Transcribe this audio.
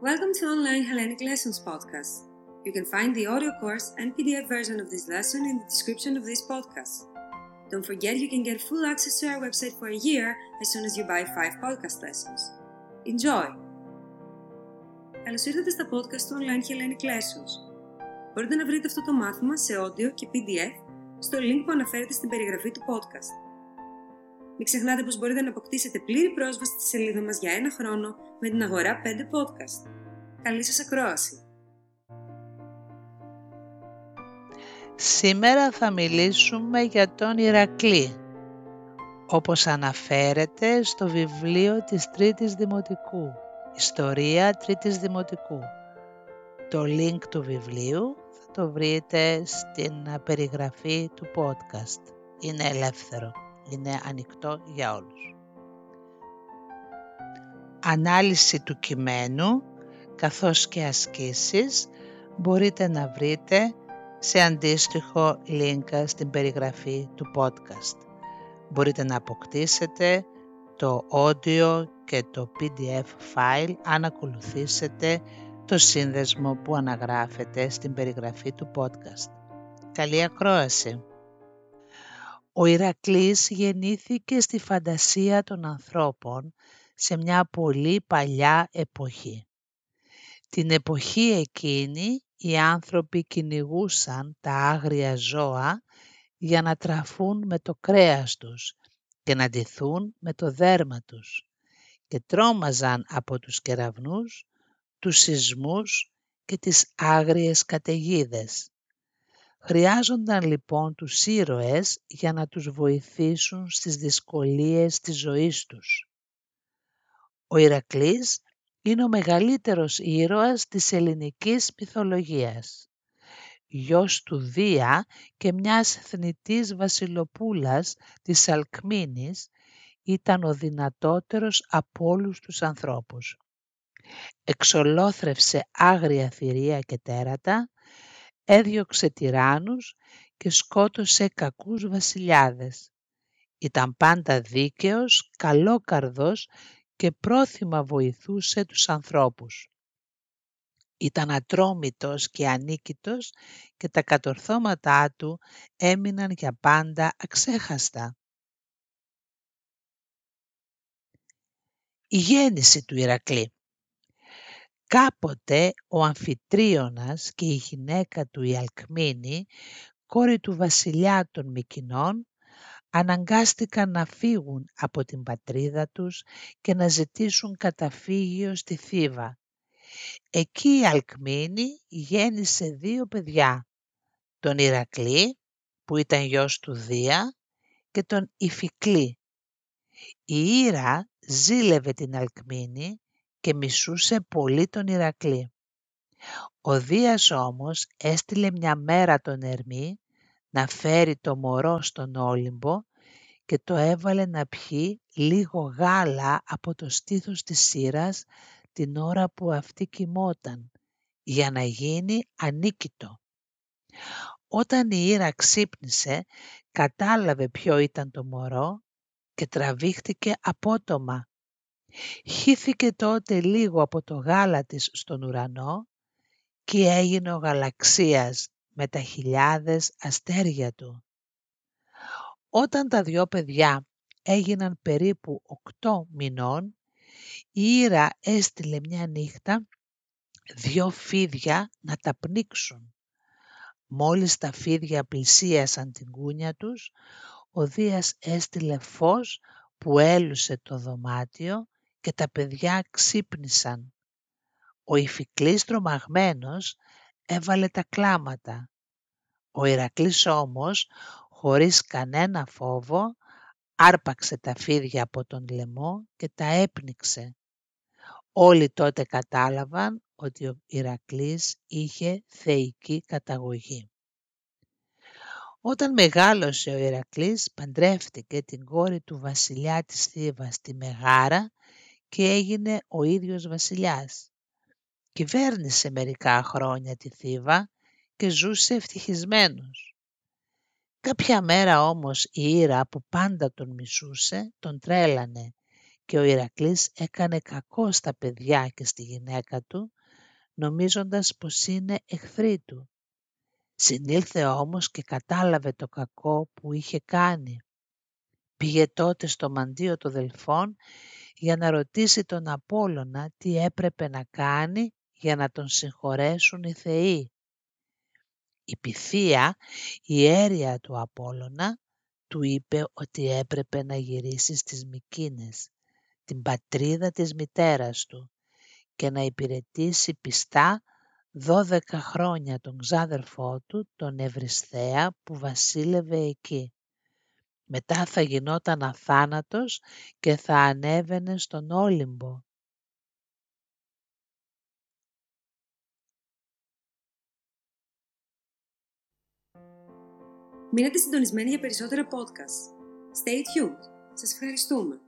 Welcome to Online Hellenic Lessons podcast. You can find the audio course and PDF version of this lesson in the description of this podcast. Don't forget you can get full access to our website for a year as soon as you buy 5 podcast lessons. Enjoy! Καλώς ήρθατε στα podcast του Online Hellenic Lessons. Μπορείτε να βρείτε αυτό το μάθημα σε audio και PDF στο link που αναφέρεται στην περιγραφή του podcast. Μην ξεχνάτε πως μπορείτε να αποκτήσετε πλήρη πρόσβαση στη σελίδα μας για ένα χρόνο με την αγορά 5 podcast. Καλή σας ακρόαση! Σήμερα θα μιλήσουμε για τον Ηρακλή, όπως αναφέρεται στο βιβλίο της Τρίτης Δημοτικού, Ιστορία Τρίτης Δημοτικού. Το link του βιβλίου θα το βρείτε στην περιγραφή του podcast. Είναι ελεύθερο, είναι ανοιχτό για όλους. Ανάλυση του κειμένου καθώς και ασκήσεις μπορείτε να βρείτε σε αντίστοιχο link στην περιγραφή του podcast. Μπορείτε να αποκτήσετε το audio και το PDF file αν ακολουθήσετε το σύνδεσμο που αναγράφεται στην περιγραφή του podcast. Καλή ακρόαση! Ο Ηρακλής γεννήθηκε στη φαντασία των ανθρώπων σε μια πολύ παλιά εποχή. Την εποχή εκείνη οι άνθρωποι κυνηγούσαν τα άγρια ζώα για να τραφούν με το κρέας τους και να ντυθούν με το δέρμα τους και τρόμαζαν από τους κεραυνούς, τους σεισμούς και τις άγριες καταιγίδες. Χρειάζονταν λοιπόν τους ήρωες για να τους βοηθήσουν στις δυσκολίες της ζωής τους. Ο Ηρακλής είναι ο μεγαλύτερος ήρωας της ελληνικής μυθολογίας. Γιος του Δία και μιας θνητής βασιλοπούλας της Αλκμίνης, ήταν ο δυνατότερος από όλους τους ανθρώπους. Εξολόθρευσε άγρια θηρία και τέρατα, έδιωξε τυράννους και σκότωσε κακούς βασιλιάδες. Ήταν πάντα δίκαιος, καλόκαρδος και πρόθυμα βοηθούσε τους ανθρώπους. Ήταν ατρόμητος και ανίκητος και τα κατορθώματά του έμειναν για πάντα αξέχαστα. Η γέννηση του Ηρακλή Κάποτε ο Αμφιτρίωνας και η γυναίκα του η Αλκμίνη, κόρη του βασιλιά των Μικινών, αναγκάστηκαν να φύγουν από την πατρίδα τους και να ζητήσουν καταφύγιο στη Θήβα. Εκεί η Αλκμίνη γέννησε δύο παιδιά, τον Ηρακλή που ήταν γιος του Δία και τον Ιφικλή. Η Ήρα ζήλευε την Αλκμίνη και μισούσε πολύ τον Ηρακλή. Ο Δίας όμως έστειλε μια μέρα τον Ερμή να φέρει το μωρό στον Όλυμπο και το έβαλε να πιει λίγο γάλα από το στήθος της σύρας την ώρα που αυτή κοιμόταν, για να γίνει ανίκητο. Όταν η Ήρα ξύπνησε, κατάλαβε ποιο ήταν το μωρό και τραβήχτηκε απότομα. Χύθηκε τότε λίγο από το γάλα της στον ουρανό και έγινε ο γαλαξίας με τα χιλιάδες αστέρια του. Όταν τα δυο παιδιά έγιναν περίπου οκτώ μηνών, η Ήρα έστειλε μια νύχτα δυο φίδια να τα πνίξουν. Μόλις τα φίδια πλησίασαν την κούνια τους, ο Δίας έστειλε φως που έλουσε το δωμάτιο και τα παιδιά ξύπνησαν. Ο Ιφικλής τρομαγμένος έβαλε τα κλάματα. Ο Ηρακλής όμως, χωρίς κανένα φόβο, άρπαξε τα φίδια από τον λαιμό και τα έπνιξε. Όλοι τότε κατάλαβαν ότι ο Ηρακλής είχε θεϊκή καταγωγή. Όταν μεγάλωσε ο Ηρακλής παντρεύτηκε την κόρη του βασιλιά της Θήβας τη Μεγάρα και έγινε ο ίδιος βασιλιάς. Κυβέρνησε μερικά χρόνια τη Θήβα και ζούσε ευτυχισμένος. Κάποια μέρα όμως η Ήρα που πάντα τον μισούσε τον τρέλανε και ο Ηρακλής έκανε κακό στα παιδιά και στη γυναίκα του, νομίζοντας πως είναι εχθροί του. Συνήλθε όμως και κατάλαβε το κακό που είχε κάνει. Πήγε τότε στο μαντίο των Δελφών για να ρωτήσει τον Απόλλωνα τι έπρεπε να κάνει για να τον συγχωρέσουν οι θεοί. Η Pythia, η αίρια του Απόλλωνα, του είπε ότι έπρεπε να γυρίσει στις Μικίνες, την πατρίδα της μητέρας του, και να υπηρετήσει πιστά δώδεκα χρόνια τον ξάδερφό του, τον Ευρυσθέα, που βασίλευε εκεί. Μετά θα γινόταν αθάνατος και θα ανέβαινε στον Όλυμπο. Μείνετε συντονισμένοι για περισσότερα podcast. Stay tuned. Σας ευχαριστούμε.